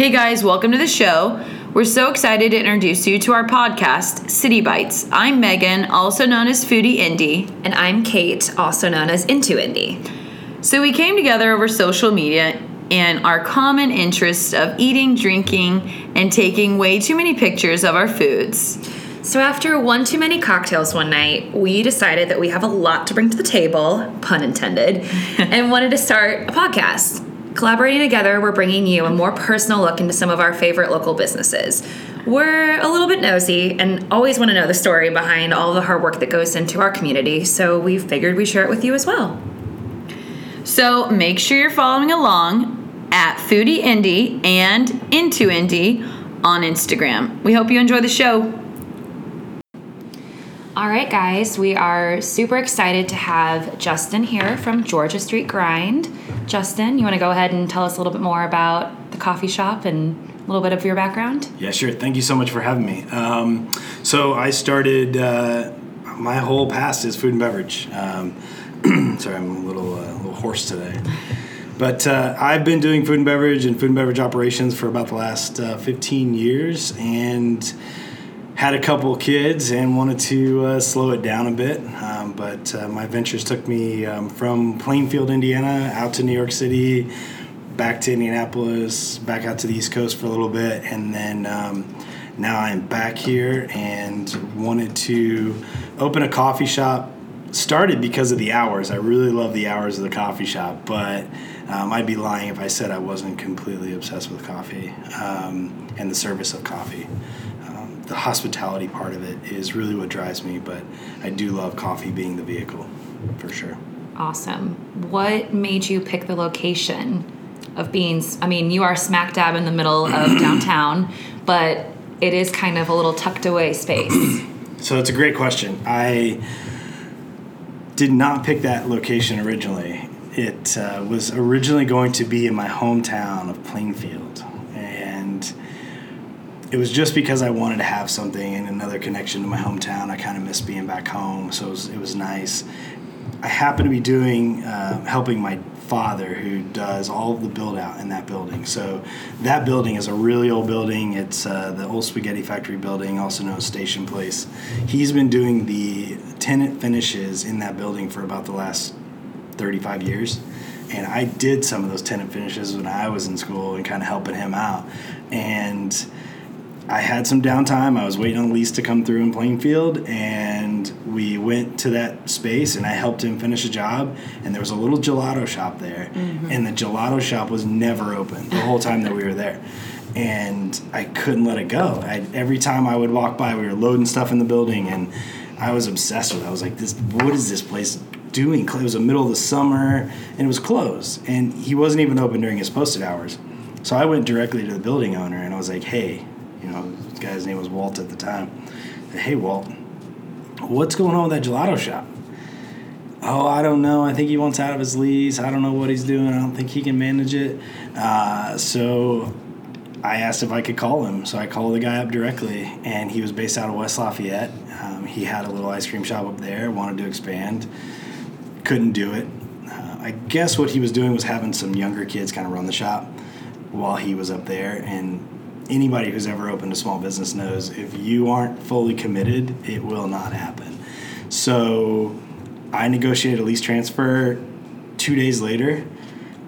Hey guys, welcome to the show. We're so excited to introduce you to our podcast, City Bites. I'm Megan, also known as Foodie Indie. And I'm Kate, also known as Into Indie. So we came together over social media and our common interest of eating, drinking, and taking way too many pictures of our foods. So, after one too many cocktails one night, we decided that we have a lot to bring to the table, pun intended, and wanted to start a podcast. Collaborating together, we're bringing you a more personal look into some of our favorite local businesses. We're a little bit nosy and always want to know the story behind all the hard work that goes into our community, so we figured we'd share it with you as well. So make sure you're following along at Foodie Indie and Into Indie on Instagram. We hope you enjoy the show. All right, guys, we are super excited to have Justin here from Georgia Street Grind. Justin, you want to go ahead and tell us a little bit more about the coffee shop and a little bit of your background? Yeah, sure. Thank you so much for having me. Um, so I started. Uh, my whole past is food and beverage. Um, sorry, I'm a little uh, little hoarse today. But uh, I've been doing food and beverage and food and beverage operations for about the last uh, 15 years, and had a couple kids and wanted to uh, slow it down a bit. Um, but uh, my ventures took me um, from Plainfield, Indiana, out to New York City, back to Indianapolis, back out to the East Coast for a little bit, and then um, now I'm back here and wanted to open a coffee shop. Started because of the hours. I really love the hours of the coffee shop, but um, I'd be lying if I said I wasn't completely obsessed with coffee um, and the service of coffee the hospitality part of it is really what drives me, but I do love coffee being the vehicle for sure. Awesome. What made you pick the location of Beans? I mean, you are smack dab in the middle of downtown, but it is kind of a little tucked away space. so it's a great question. I did not pick that location originally. It uh, was originally going to be in my hometown of Plainfield it was just because I wanted to have something and another connection to my hometown. I kind of missed being back home, so it was, it was nice. I happen to be doing uh, helping my father who does all of the build out in that building. So that building is a really old building. It's uh, the old spaghetti factory building, also known as Station Place. He's been doing the tenant finishes in that building for about the last 35 years. And I did some of those tenant finishes when I was in school and kind of helping him out. And I had some downtime. I was waiting on the lease to come through in Plainfield, and we went to that space, and I helped him finish a job. And there was a little gelato shop there, mm-hmm. and the gelato shop was never open the whole time that we were there. And I couldn't let it go. I, every time I would walk by, we were loading stuff in the building, and I was obsessed with it. I was like, "This, what is this place doing?" It was the middle of the summer, and it was closed, and he wasn't even open during his posted hours. So I went directly to the building owner, and I was like, "Hey." You know, this guy's name was Walt at the time. Said, hey, Walt, what's going on with that gelato shop? Oh, I don't know. I think he wants out of his lease. I don't know what he's doing. I don't think he can manage it. Uh, so I asked if I could call him. So I called the guy up directly, and he was based out of West Lafayette. Um, he had a little ice cream shop up there, wanted to expand, couldn't do it. Uh, I guess what he was doing was having some younger kids kind of run the shop while he was up there, and anybody who's ever opened a small business knows if you aren't fully committed, it will not happen. So I negotiated a lease transfer two days later,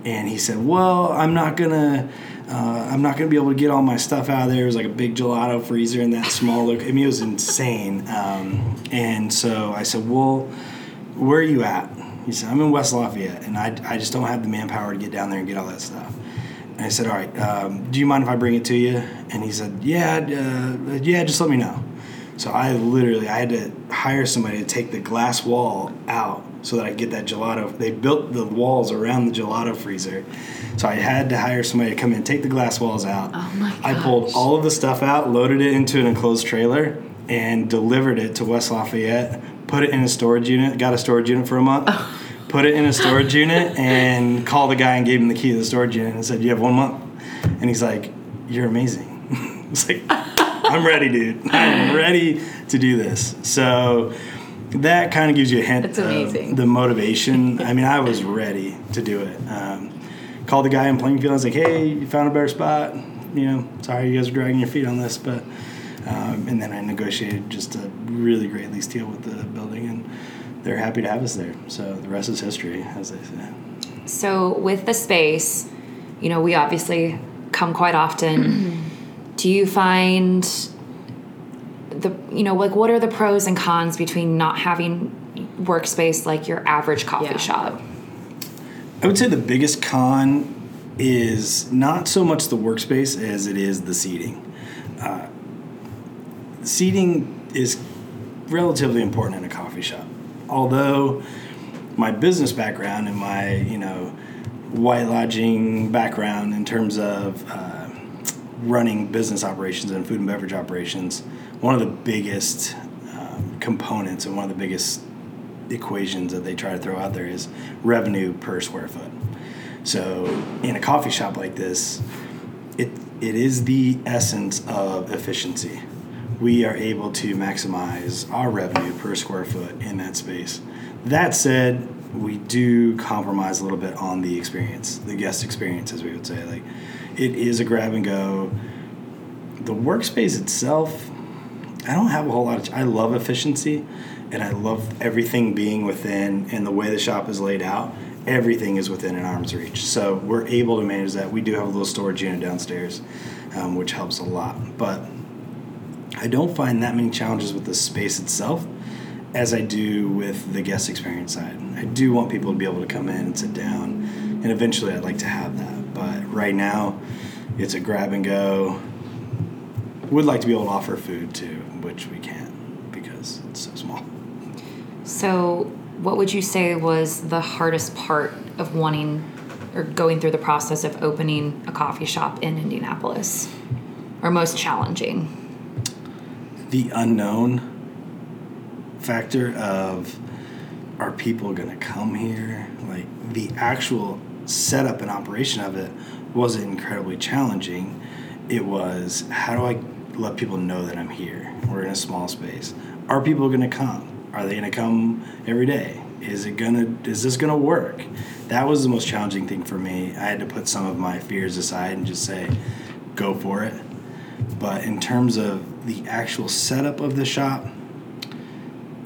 and he said, "Well, I'm not gonna." Uh, I'm not gonna be able to get all my stuff out of there. It was like a big gelato freezer in that small look. I mean, it was insane. Um, and so I said, "Well, where are you at?" He said, "I'm in West Lafayette, and I, I just don't have the manpower to get down there and get all that stuff." And I said, "All right, um, do you mind if I bring it to you?" And he said, "Yeah, uh, yeah, just let me know." So I literally I had to hire somebody to take the glass wall out so that I get that gelato. They built the walls around the gelato freezer, so I had to hire somebody to come in, take the glass walls out. Oh my I pulled all of the stuff out, loaded it into an enclosed trailer, and delivered it to West Lafayette. Put it in a storage unit. Got a storage unit for a month. Oh put it in a storage unit, and called the guy and gave him the key to the storage unit and said, "You have one month." And he's like, "You're amazing." it's like, "I'm ready, dude. I'm ready to do this." So that kind of gives you a hint of the motivation. I mean, I was ready to do it. Um, called the guy in Plainfield. I was like, "Hey, you found a better spot? you know, sorry you guys are dragging your feet on this, but. Um, and then I negotiated just a really great lease deal with the building, and they're happy to have us there. So the rest is history, as they say. So with the space, you know, we obviously come quite often. Do you find the you know like what are the pros and cons between not having workspace like your average coffee Yeah. shop? I would say the biggest con is not so much the workspace as it is the seating. Uh, seating is relatively important in a coffee shop. Although my business background and my, you know, white lodging background in terms of uh, running business operations and food and beverage operations, one of the biggest um, components and one of the biggest equations that they try to throw out there is revenue per square foot. So in a coffee shop like this, it it is the essence of efficiency. We are able to maximize our revenue per square foot in that space. That said, we do compromise a little bit on the experience, the guest experience, as we would say. Like, it is a grab and go. The workspace itself, I don't have a whole lot of. I love efficiency, and I love everything being within, and the way the shop is laid out. Everything is within an arm's reach, so we're able to manage that. We do have a little storage unit downstairs, um, which helps a lot. But I don't find that many challenges with the space itself, as I do with the guest experience side. I do want people to be able to come in and sit down, and eventually I'd like to have that. But right now, it's a grab and go. Would like to be able to offer food too, which we can't because it's so small. So, what would you say was the hardest part of wanting or going through the process of opening a coffee shop in Indianapolis? Or most challenging? The unknown factor of are people going to come here? Like the actual setup and operation of it wasn't incredibly challenging. It was how do I let people know that I'm here? We're in a small space. Are people going to come? Are they going to come every day? Is it gonna? Is this gonna work? That was the most challenging thing for me. I had to put some of my fears aside and just say, go for it. But in terms of the actual setup of the shop,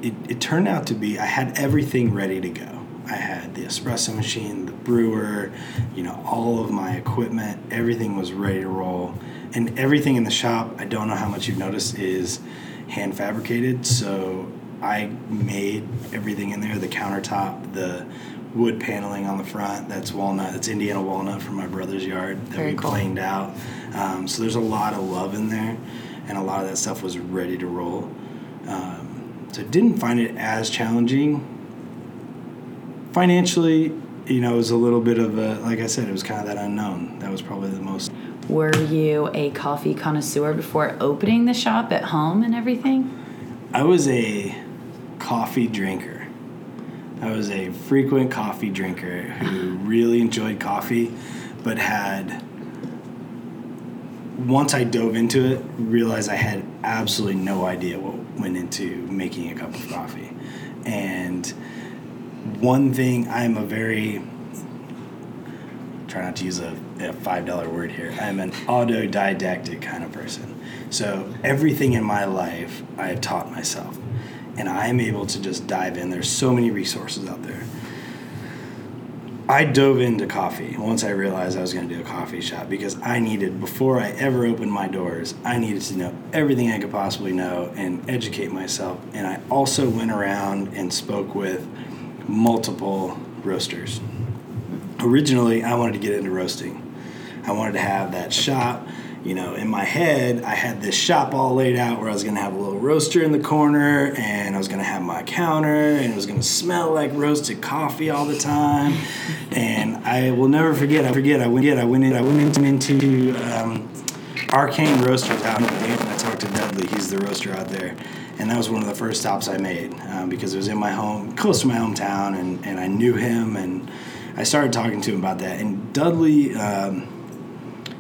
it, it turned out to be I had everything ready to go. I had the espresso machine, the brewer, you know, all of my equipment, everything was ready to roll. And everything in the shop, I don't know how much you've noticed, is hand fabricated. So I made everything in there the countertop, the wood paneling on the front, that's walnut, that's Indiana walnut from my brother's yard that Very we cool. planed out. Um, so there's a lot of love in there, and a lot of that stuff was ready to roll. Um, so didn't find it as challenging. Financially, you know, it was a little bit of a, like I said, it was kind of that unknown. That was probably the most. Were you a coffee connoisseur before opening the shop at home and everything? I was a coffee drinker. I was a frequent coffee drinker who really enjoyed coffee, but had once I dove into it, realized I had absolutely no idea what went into making a cup of coffee. And one thing I'm a very try not to use a, a five dollar word here. I'm an autodidactic kind of person. So everything in my life I have taught myself. And I'm able to just dive in. There's so many resources out there. I dove into coffee once I realized I was going to do a coffee shop because I needed, before I ever opened my doors, I needed to know everything I could possibly know and educate myself. And I also went around and spoke with multiple roasters. Originally, I wanted to get into roasting. I wanted to have that shop. You know, in my head, I had this shop all laid out where I was to have a little roaster in the corner and I was to have my counter and it was to smell like roasted coffee all the time. And I will never forget, I forget, I went, I went in, I went into, into um, Arcane Roasters out in Dayton. I talked to Dudley, he's the roaster out there. And that was one of the first stops I made um, because it was in my home, close to my hometown, and, and I knew him. And I started talking to him about that. And Dudley, um,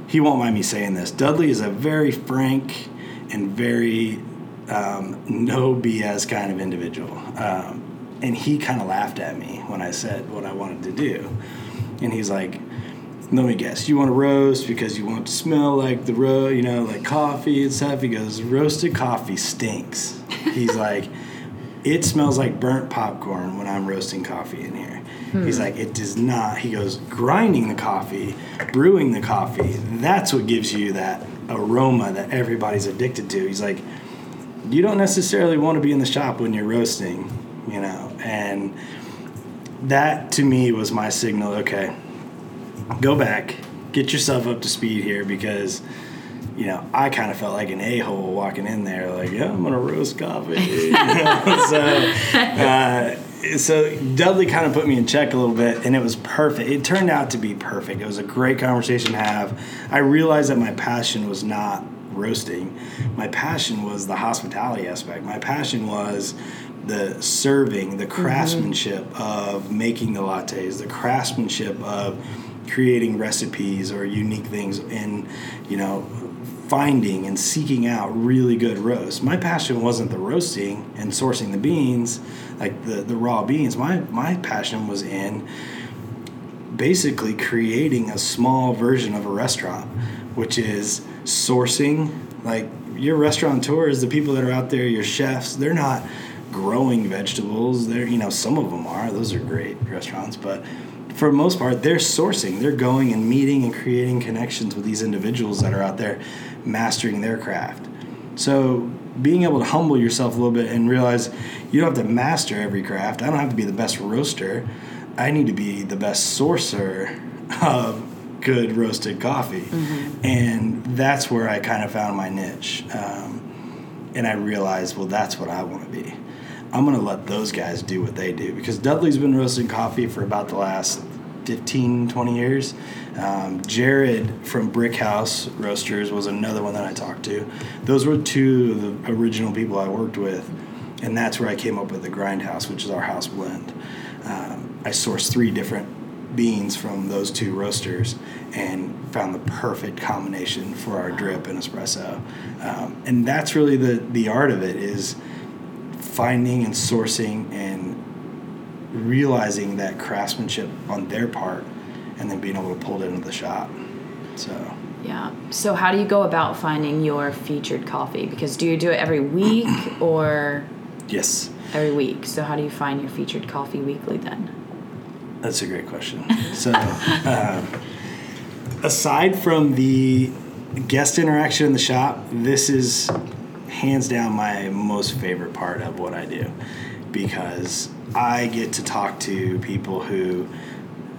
he won't mind me saying this. Dudley is a very frank and very um, no BS kind of individual. Um, and he kind of laughed at me when I said what I wanted to do. And he's like, let me guess, you want to roast because you want to smell like the ro, you know, like coffee and stuff. He goes, roasted coffee stinks. He's like, it smells like burnt popcorn when I'm roasting coffee in here. He's like, it does not. He goes, grinding the coffee, brewing the coffee, that's what gives you that aroma that everybody's addicted to. He's like, you don't necessarily want to be in the shop when you're roasting, you know, and that to me was my signal. Okay, go back, get yourself up to speed here because you know I kind of felt like an a hole walking in there, like yeah, I'm gonna roast coffee. so, uh, so Dudley kind of put me in check a little bit, and it was perfect. It turned out to be perfect. It was a great conversation to have. I realized that my passion was not roasting. My passion was the hospitality aspect. My passion was the serving, the mm-hmm. craftsmanship of making the lattes, the craftsmanship of creating recipes or unique things and you know finding and seeking out really good roasts. My passion wasn't the roasting and sourcing the beans, like the, the raw beans. My my passion was in basically creating a small version of a restaurant, which is sourcing like your restaurateurs, the people that are out there, your chefs, they're not growing vegetables. They're you know some of them are. Those are great restaurants, but for the most part, they're sourcing. They're going and meeting and creating connections with these individuals that are out there mastering their craft. So being able to humble yourself a little bit and realize you don't have to master every craft. I don't have to be the best roaster. I need to be the best sourcer of good roasted coffee. And that's where I kind of found my niche. Um, and I realized, well, that's what I want to be. I'm going to let those guys do what they do because Dudley's been roasting coffee for about the last 15, 20 years. Um, Jared from Brick House Roasters was another one that I talked to. Those were two of the original people I worked with, and that's where I came up with the Grindhouse, which is our house blend. Um, I sourced three different beans from those two roasters and found the perfect combination for our drip and espresso. Um, and that's really the, the art of it is finding and sourcing and realizing that craftsmanship on their part and then being able to pull it into the shop. So Yeah. So how do you go about finding your featured coffee? Because do you do it every week or yes, every week? So how do you find your featured coffee weekly then? that's a great question. So um, aside from the guest interaction in the shop, this is hands down my most favorite part of what I do because I get to talk to people who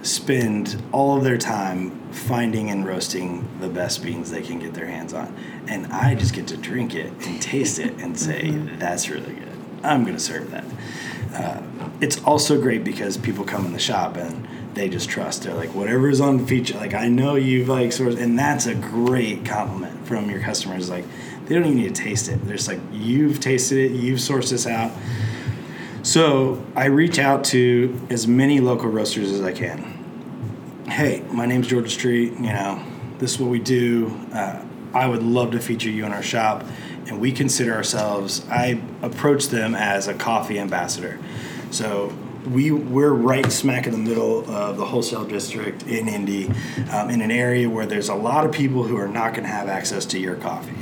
spend all of their time finding and roasting the best beans they can get their hands on. And I just get to drink it and taste it and say, that's really good. I'm going to serve that. Uh, it's also great because people come in the shop and they just trust. They're like, whatever's on the feature, like, I know you've like sort of, and that's a great compliment from your customers. Like, they don't even need to taste it. They're just like, you've tasted it, you've sourced this out. So I reach out to as many local roasters as I can. Hey, my name's Georgia Street. You know, this is what we do. Uh, I would love to feature you in our shop. And we consider ourselves, I approach them as a coffee ambassador. So we, we're right smack in the middle of the wholesale district in Indy, um, in an area where there's a lot of people who are not going to have access to your coffee.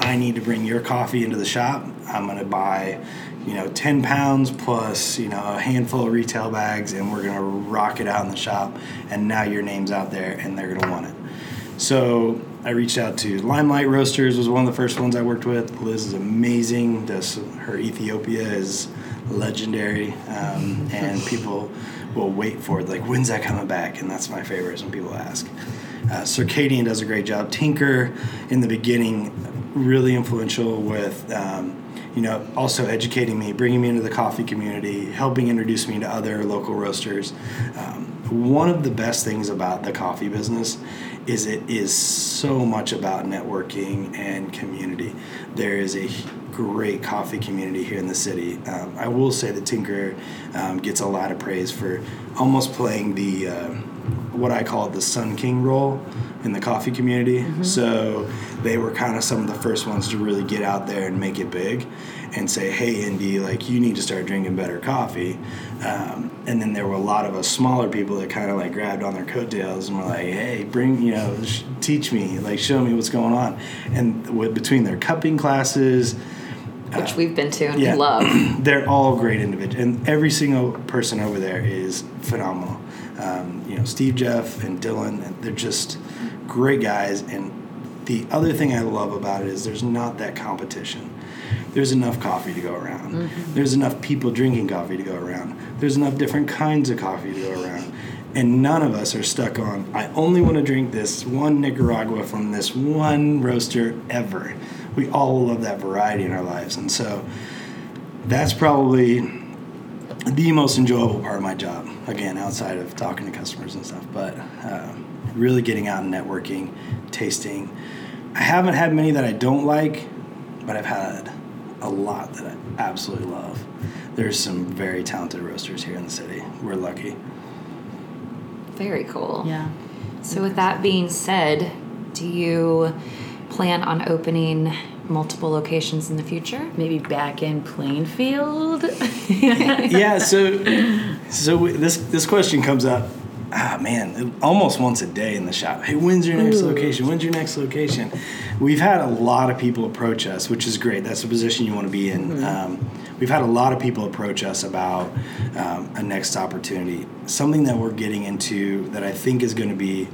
I need to bring your coffee into the shop. I'm going to buy, you know, 10 pounds plus, you know, a handful of retail bags, and we're going to rock it out in the shop. And now your name's out there, and they're going to want it. So I reached out to Limelight Roasters was one of the first ones I worked with. Liz is amazing. Does her Ethiopia is legendary, um, and people will wait for it. Like, when's that coming back? And that's my favorite when people ask. Uh, Circadian does a great job. Tinker, in the beginning, really influential with, um, you know, also educating me, bringing me into the coffee community, helping introduce me to other local roasters. Um, one of the best things about the coffee business is it is so much about networking and community. There is a great coffee community here in the city. Um, I will say that Tinker um, gets a lot of praise for almost playing the uh, what I call the Sun King role in the coffee community. So they were kind of some of the first ones to really get out there and make it big and say, hey, Indy, like you need to start drinking better coffee. Um, and then there were a lot of us smaller people that kind of like grabbed on their coattails and were like, hey, bring, you know, sh- teach me, like show me what's going on. And with, between their cupping classes, Which we've been to and yeah. love. they're all great individuals, and every single person over there is phenomenal. Um, you know, Steve, Jeff, and Dylan, they're just great guys. And the other thing I love about it is there's not that competition. There's enough coffee to go around. There's enough people drinking coffee to go around. There's enough different kinds of coffee to go around. And none of us are stuck on, I only want to drink this one Nicaragua from this one roaster ever. We all love that variety in our lives. And so that's probably the most enjoyable part of my job. Again, outside of talking to customers and stuff, but uh, really getting out and networking, tasting. I haven't had many that I don't like, but I've had a lot that I absolutely love. There's some very talented roasters here in the city. We're lucky. Very cool. Yeah. So, with that being said, do you plan on opening multiple locations in the future? Maybe back in Plainfield. yeah, so so we- this this question comes up. Ah man, almost once a day in the shop. Hey, when's your next location? When's your next location? We've had a lot of people approach us, which is great. That's the position you want to be in. Um, we've had a lot of people approach us about um, a next opportunity, something that we're getting into that I think is going to be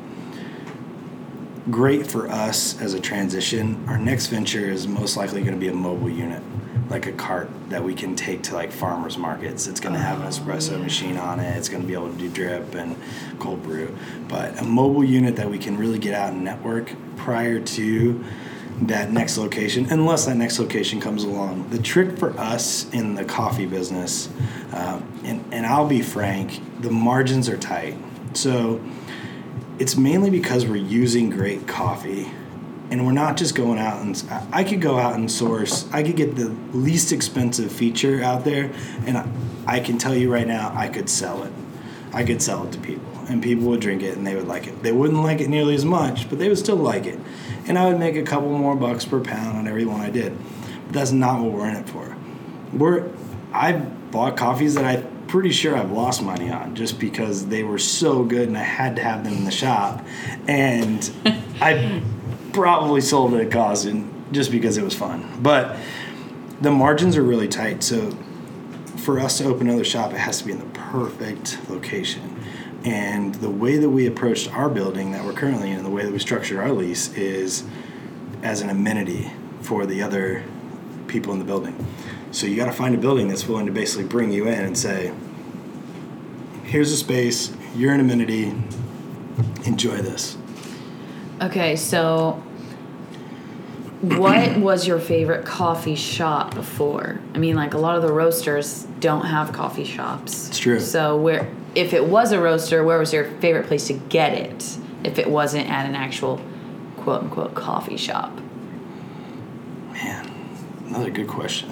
great for us as a transition. Our next venture is most likely going to be a mobile unit, like a cart that we can take to like farmers markets. It's going to have an espresso machine on it. It's going to be able to do drip and cold brew, but a mobile unit that we can really get out and network prior to that next location, unless that next location comes along. The trick for us in the coffee business, um, and, and I'll be frank, the margins are tight. So it's mainly because we're using great coffee and we're not just going out and I- I could go out and source I could get the least expensive feature out there and I, I can tell you right now I could sell it. I could sell it to people and people would drink it and they would like it. They wouldn't like it nearly as much but they would still like it. And I would make a couple more bucks per pound on every one I did. But that's not what we're in it for. We're I've bought coffees that I'm pretty sure I've lost money on just because they were so good and I had to have them in the shop, and I probably sold it at cost and just because it was fun. But the margins are really tight, so for us to open another shop, it has to be in the perfect location. And the way that we approached our building that we're currently in, the way that we structured our lease is as an amenity for the other people in the building. So you got to find a building that's willing to basically bring you in and say, "Here's a space. You're an amenity. Enjoy this." Okay, so what was your favorite coffee shop before? I mean, like a lot of the roasters don't have coffee shops. It's true. So where if it was a roaster, where was your favorite place to get it? If it wasn't at an actual quote unquote coffee shop. Man, another good question.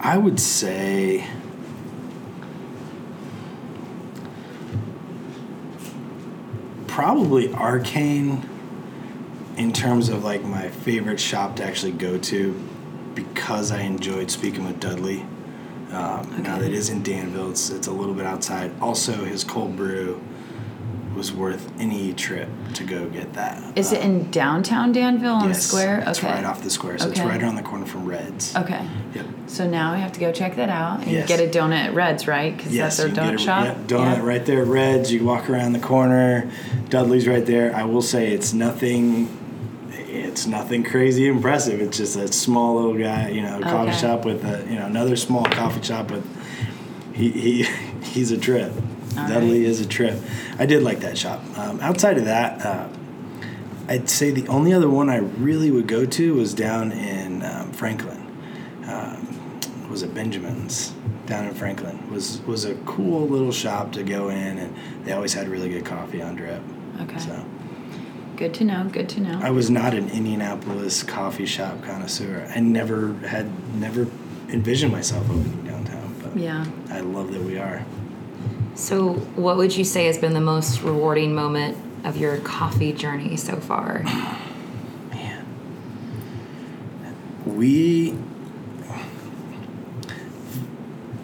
I would say probably Arcane in terms of like my favorite shop to actually go to because I enjoyed speaking with Dudley. Um, Now that it is in Danville, it's, it's a little bit outside. Also, his cold brew was worth any trip to go get that. Is it in downtown Danville on Yes, the square? It's okay. right off the square, so it's right around the corner from Reds. Okay. Yep. So now we have to go check that out and Yes. get a donut at Red's, right? Because Yes, that's their donut get a- shop. yeah, donut right there at Reds. You walk around the corner. Dudley's right there. I will say it's nothing. It's nothing crazy impressive. It's just a small little guy, you know, coffee Okay. shop with a, you know, another small coffee shop with. He he he's a trip. All Dudley right. is a trip. I did like that shop. Um, outside of that, uh, I'd say the only other one I really would go to was down in um, Franklin. Um, was it Benjamin's down in Franklin? Was was a cool little shop to go in, and they always had really good coffee on drip. Okay. So Good to know. Good to know. I was not an Indianapolis coffee shop connoisseur. I never had never envisioned myself opening downtown, but yeah. I love that we are. So, what would you say has been the most rewarding moment of your coffee journey so far? Man. We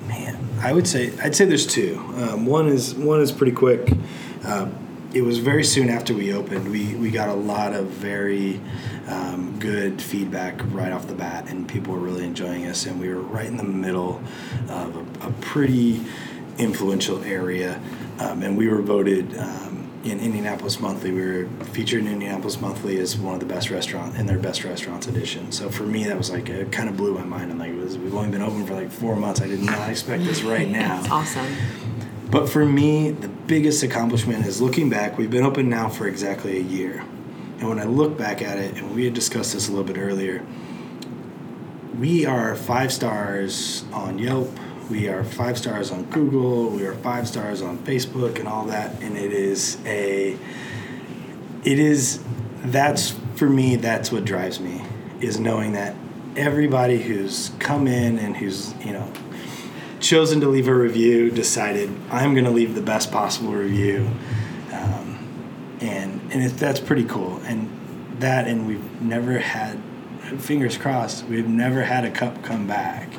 man, I would say I'd say there's two. Um, one is one is pretty quick. Uh, it was very soon after we opened. We we got a lot of very um, good feedback right off the bat, and people were really enjoying us. And we were right in the middle of a, a pretty influential area, um, and we were voted. Um, in Indianapolis Monthly, we were featured in Indianapolis Monthly as one of the best restaurant in their best restaurants edition. So for me, that was like it kind of blew my mind. I'm like, was, we've only been open for like four months. I did not expect this right now. That's awesome. But for me, the biggest accomplishment is looking back. We've been open now for exactly a year. And when I look back at it, and we had discussed this a little bit earlier, we are five stars on Yelp. We are five stars on Google. We are five stars on Facebook and all that. And it is a, it is, that's for me, that's what drives me, is knowing that everybody who's come in and who's, you know, chosen to leave a review decided I'm going to leave the best possible review, um, and and it, that's pretty cool. And that, and we've never had, fingers crossed, we've never had a cup come back,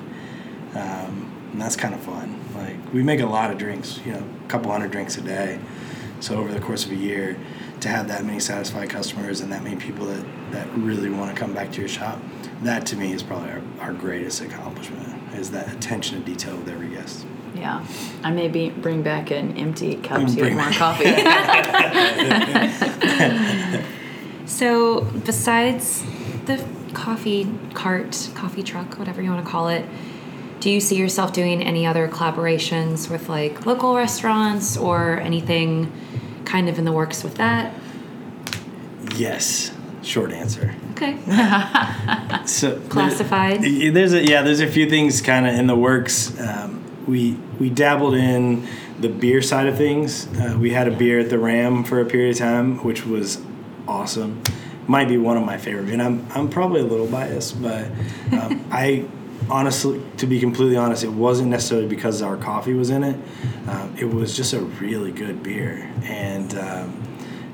um, and that's kind of fun. Like we make a lot of drinks, you know, a couple hundred drinks a day. So over the course of a year, to have that many satisfied customers and that many people that, that really want to come back to your shop, that to me is probably our, our greatest accomplishment is that attention to detail with every guest. Yeah, I may be, bring back an empty cup Mm, to get more coffee. So, besides the coffee cart, coffee truck, whatever you want to call it, do you see yourself doing any other collaborations with like local restaurants or anything kind of in the works with that? Yes, short answer. Okay. So Classified? there- There's a yeah. There's a few things kind of in the works. Um, we we dabbled in the beer side of things. Uh, we had a beer at the Ram for a period of time, which was awesome. Might be one of my favorite. And I'm I'm probably a little biased, but um, I honestly, to be completely honest, it wasn't necessarily because our coffee was in it. Um, it was just a really good beer, and. Um,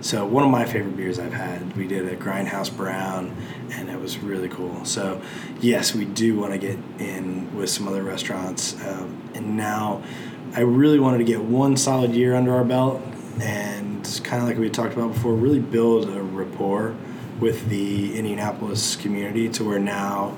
so one of my favorite beers I've had, we did a Grindhouse Brown, and it was really cool. So yes, we do want to get in with some other restaurants, um, and now I really wanted to get one solid year under our belt, and kind of like we talked about before, really build a rapport with the Indianapolis community to where now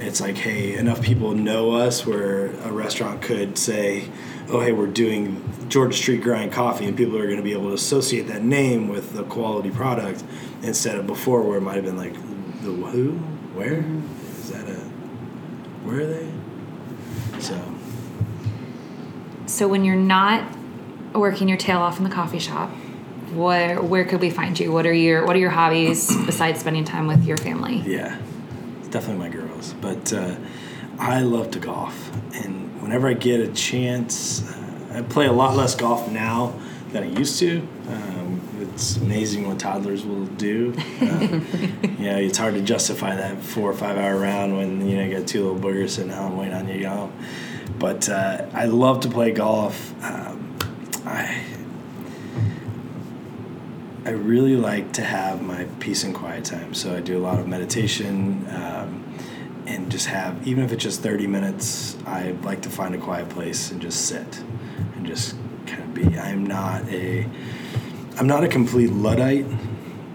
it's like, hey, enough people know us where a restaurant could say, oh, hey, we're doing Georgia Street Grind Coffee, and people are going to be able to associate that name with the quality product instead of before where it might have been like, the who, where is that a, where are they? So So, when you're not working your tail off in the coffee shop, where where could we find you? What are your what are your hobbies besides spending time with your family? yeah, it's definitely my But uh, I love to golf, and whenever I get a chance, uh, I play a lot less golf now than I used to. Um, it's amazing what toddlers will do. Um, you know, it's hard to justify that four or five hour round when you know you got two little boogers sitting home waiting on you get home. But uh, I love to play golf. Um, I I really like to have my peace and quiet time. So I do a lot of meditation um, and just have, even if it's just 30 minutes, I like to find a quiet place and just sit and just kind of be. I'm not a, I'm not a complete luddite,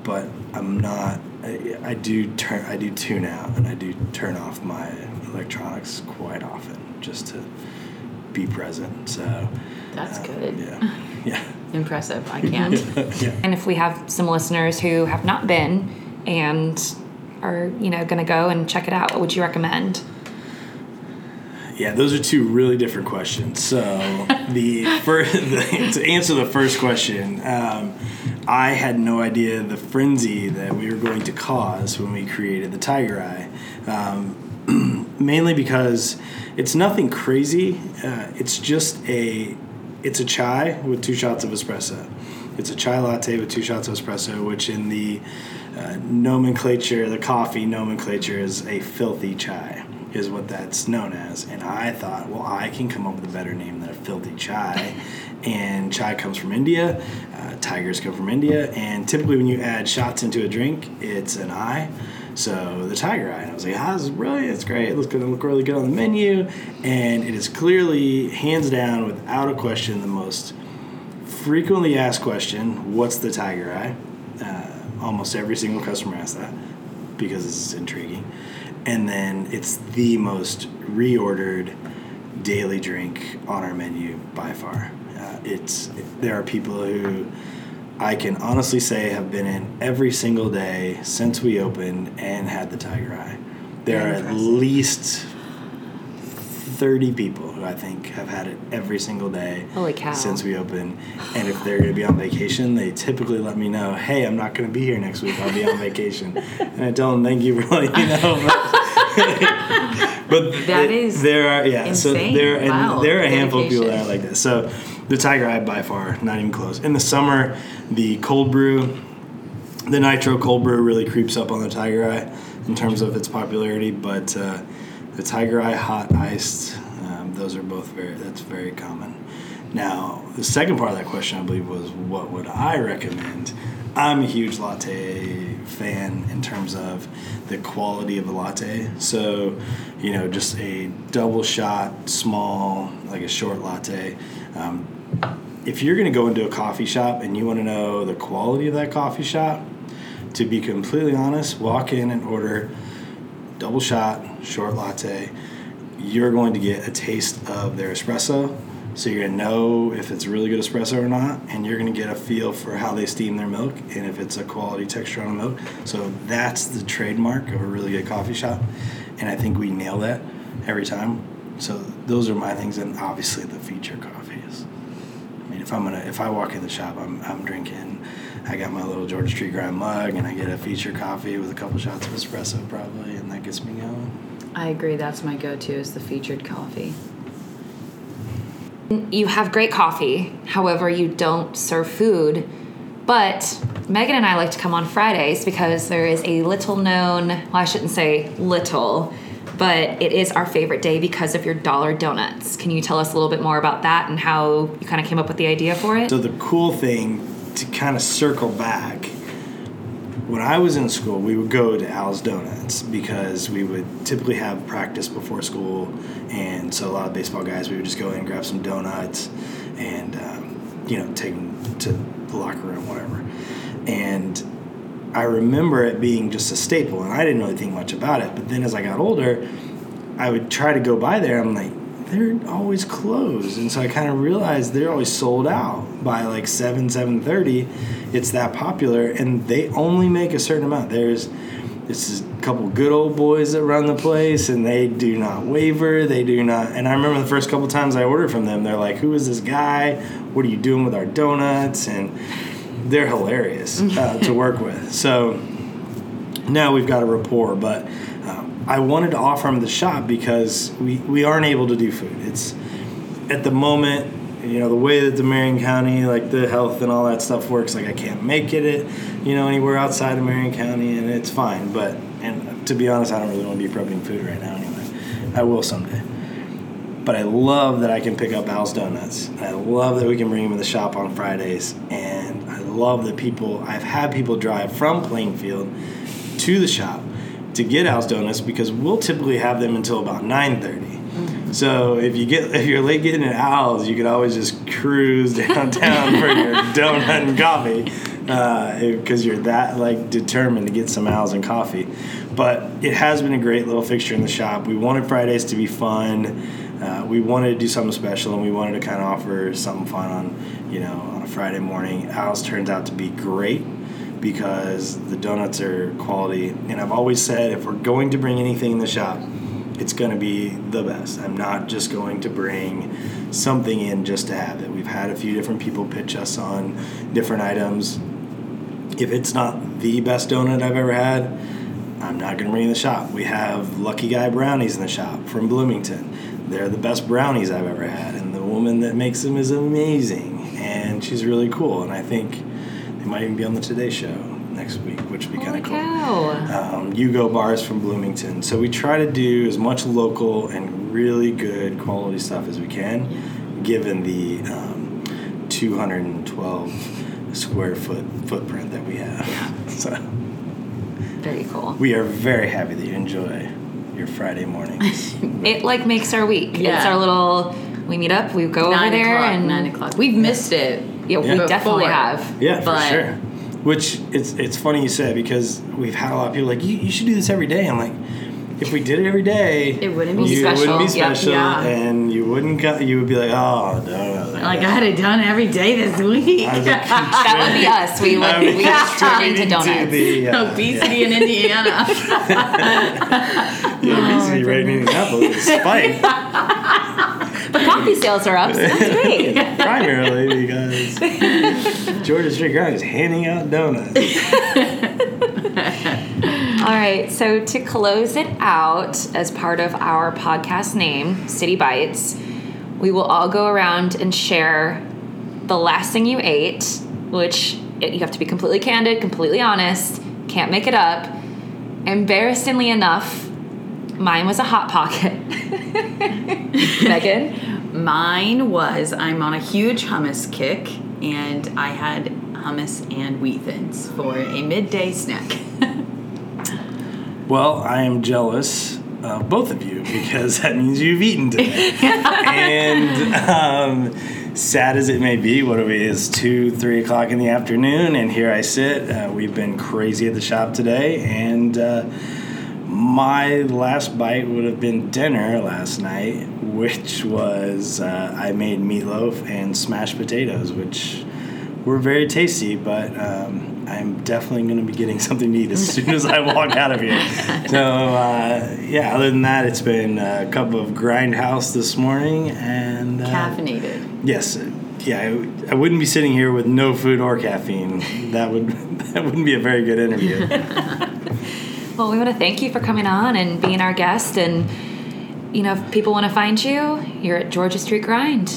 but I'm not. I, I do turn. I do tune out and I do turn off my electronics quite often just to be present. So That's uh, good. Yeah. Yeah. Impressive. I can't. yeah. And if we have some listeners who have not been and are, you know, going to go and check it out, what would you recommend? Yeah, those are two really different questions. So the first, to answer the first question, um, I had no idea the frenzy that we were going to cause when we created the Tiger Eye. Um, mainly because it's nothing crazy. Uh, it's just a, it's a chai with two shots of espresso. It's a chai latte with two shots of espresso, which in the uh, nomenclature, the coffee nomenclature, is a filthy chai. is what that's known as. And I thought, well, I can come up with a better name than a filthy chai. and chai comes from India, uh, tigers come from India, and typically when you add shots into a drink, it's an eye. So the tiger eye, and I was like, ah, this is brilliant. It's great. It looks going to look really good on the menu, and it is clearly, hands down, without a question, the most frequently asked question. What's the tiger eye? Almost every single customer asks that because it's intriguing, and then it's the most reordered daily drink on our menu by far. Uh, it's there are people who I can honestly say have been in every single day since we opened and had the tiger eye. There are at least 30 people who I think have had it every single day Holy cow. since we opened. And if they're going to be on vacation, they typically let me know, hey, I'm not going to be here next week. I'll be on vacation. and I tell them, thank you for letting me know. But, but That th- is there are yeah so insane. there and Wow. there are a handful of people that are like this. So the Tiger Eye by far not even close. In the summer, the cold brew, the nitro cold brew really creeps up on the Tiger Eye in terms of its popularity. But uh, the Tiger Eye hot iced, um, those are both very that's very common. Now the second part of that question I believe was what would I recommend? I'm a huge latte fan in terms of the quality of a latte. So, you know, just a double shot, small, like a short latte. Um, if you're going to go into a coffee shop and you want to know the quality of that coffee shop, to be completely honest, walk in and order double shot, short latte. You're going to get a taste of their espresso. So you're going to know if it's really good espresso or not, and you're going to get a feel for how they steam their milk and if it's a quality texture on the milk. So that's the trademark of a really good coffee shop, and I think we nail that every time. So those are my things, and obviously the feature coffees. I mean, if I'm gonna, if I walk in the shop, I'm, I'm drinking. I got my little Georgia Street Grind mug, and I get a feature coffee with a couple shots of espresso, probably, and that gets me going. I agree. That's my go-to is the featured coffee. You have great coffee, however, you don't serve food. But Megan and I like to come on Fridays because there is a little known, well, I shouldn't say little, but it is our favorite day because of your dollar donuts. Can you tell us a little bit more about that and how you kind of came up with the idea for it? So the cool thing to kind of circle back, when I was in school, we would go to Al's Donuts because we would typically have practice before school, and so a lot of baseball guys we would just go in and grab some donuts, and um, you know take them to the locker room, whatever. And I remember it being just a staple, and I didn't really think much about it. But then as I got older, I would try to go by there. I'm like, they're always closed, and so I kind of realized they're always sold out by like seven, seven thirty. It's that popular, and they only make a certain amount. There's this is a couple good old boys that run the place, and they do not waver. They do not. And I remember the first couple times I ordered from them, they're like, "Who is this guy? What are you doing with our donuts?" And they're hilarious uh, to work with. So now we've got a rapport, but um, I wanted to offer them the shop because we, we aren't able to do food. It's at the moment, you know, the way that the Marion County, like the health and all that stuff works, like I can't make it, it you know, anywhere outside of Marion County, and it's fine. But, and to be honest, I don't really want to be prepping food right now anyway. I will someday. But I love that I can pick up Al's Donuts. I love that we can bring them in the shop on Fridays. And I love that people, I've had people drive from Plainfield to the shop to get Al's Donuts because we'll typically have them until about 9.30. Mm-hmm. So if you get if you're late getting at Al's, you could always just cruise downtown for your donut and coffee uh, because you're that like determined to get some Al's and coffee. But it has been a great little fixture in the shop. We wanted Fridays to be fun. Uh, we wanted to do something special, and we wanted to kind of offer something fun on you know on a Friday morning. Al's turns out to be great because the donuts are quality. And I've always said if we're going to bring anything in the shop, it's going to be the best. I'm not just going to bring something in just to have it. We've had a few different people pitch us on different items. If it's not the best donut I've ever had, I'm not going to bring it in the shop. We have Lucky Guy brownies in the shop from Bloomington. They're the best brownies I've ever had, and the woman that makes them is amazing, and she's really cool. And I think they might even be on the Today Show. next week, which would be kind of cool. Um, Hugo Bars from Bloomington. So we try to do as much local and really good quality stuff as we can, given the um, 212 square foot footprint that we have. So Very cool. we are very happy that you enjoy your Friday mornings. It like makes our week. It's our little. We meet up. We go nine over there o'clock. and nine o'clock. We've missed it. Yeah, we Yeah. definitely Before. have. Yeah, for sure. Which it's it's funny you said because we've had a lot of people like you, you should do this every day. I'm like, if we did it every day, It wouldn't be you special. wouldn't be Yeah. special, Yeah. and you wouldn't go, you would be like, oh no, Like I had it done every day this week. I was like, That would be us. We would. Mean, we would turn into donuts. to the, uh, Obesity in Indiana. yeah, yeah, obesity rate in Indianapolis is spiked But coffee sales are up, so that's great. primarily because Georgia Street Grind is handing out donuts. All right, so to close it out, as part of our podcast name, City Bites, we will all go around and share the last thing you ate, which you have to be completely candid, completely honest, can't make it up. Embarrassingly enough, mine was a Hot Pocket. Megan? Mine was I'm on a huge hummus kick, and I had hummus and wheat thins for a midday snack. Well, I am jealous of both of you because that means you've eaten today. and um, sad as it may be, what it is two, three o'clock in the afternoon, and here I sit. Uh, we've been crazy at the shop today, and uh, my last bite would have been dinner last night, which was uh, I made meatloaf and smashed potatoes, which were very tasty, but um, I'm definitely going to be getting something to eat as soon as I walk out of here. So, uh, yeah, other than that, it's been a cup of Grindhouse this morning and. Uh, Caffeinated. Yes. uh, Yeah, I, I wouldn't be sitting here with no food or caffeine. That would that wouldn't be a very good interview. Well, we want to thank you for coming on and being our guest. And, you know, if people want to find you, you're at Georgia Street Grind.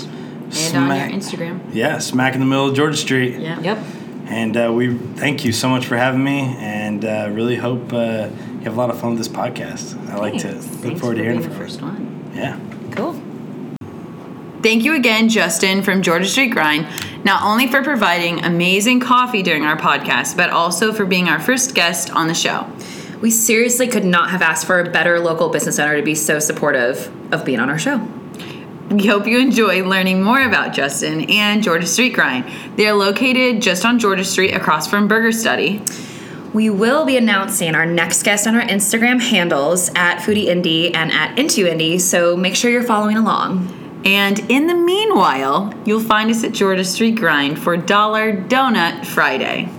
And Smack- on your Instagram. Yeah, smack in the middle of Georgia Street. Yeah. Yep. And uh, we thank you so much for having me, and uh, really hope uh, you have a lot of fun with this podcast. I like to look Thanks forward for to hearing being the from you. first one. Yeah. Cool. Thank you again, Justin from Georgia Street Grind, not only for providing amazing coffee during our podcast, but also for being our first guest on the show. We seriously could not have asked for a better local business owner to be so supportive of being on our show. We hope you enjoy learning more about Justin and Georgia Street Grind. They are located just on Georgia Street across from Burger Study. We will be announcing our next guest on our Instagram handles at Foodie Indy and at Into Indy, so make sure you're following along. And in the meanwhile, you'll find us at Georgia Street Grind for Dollar Donut Friday.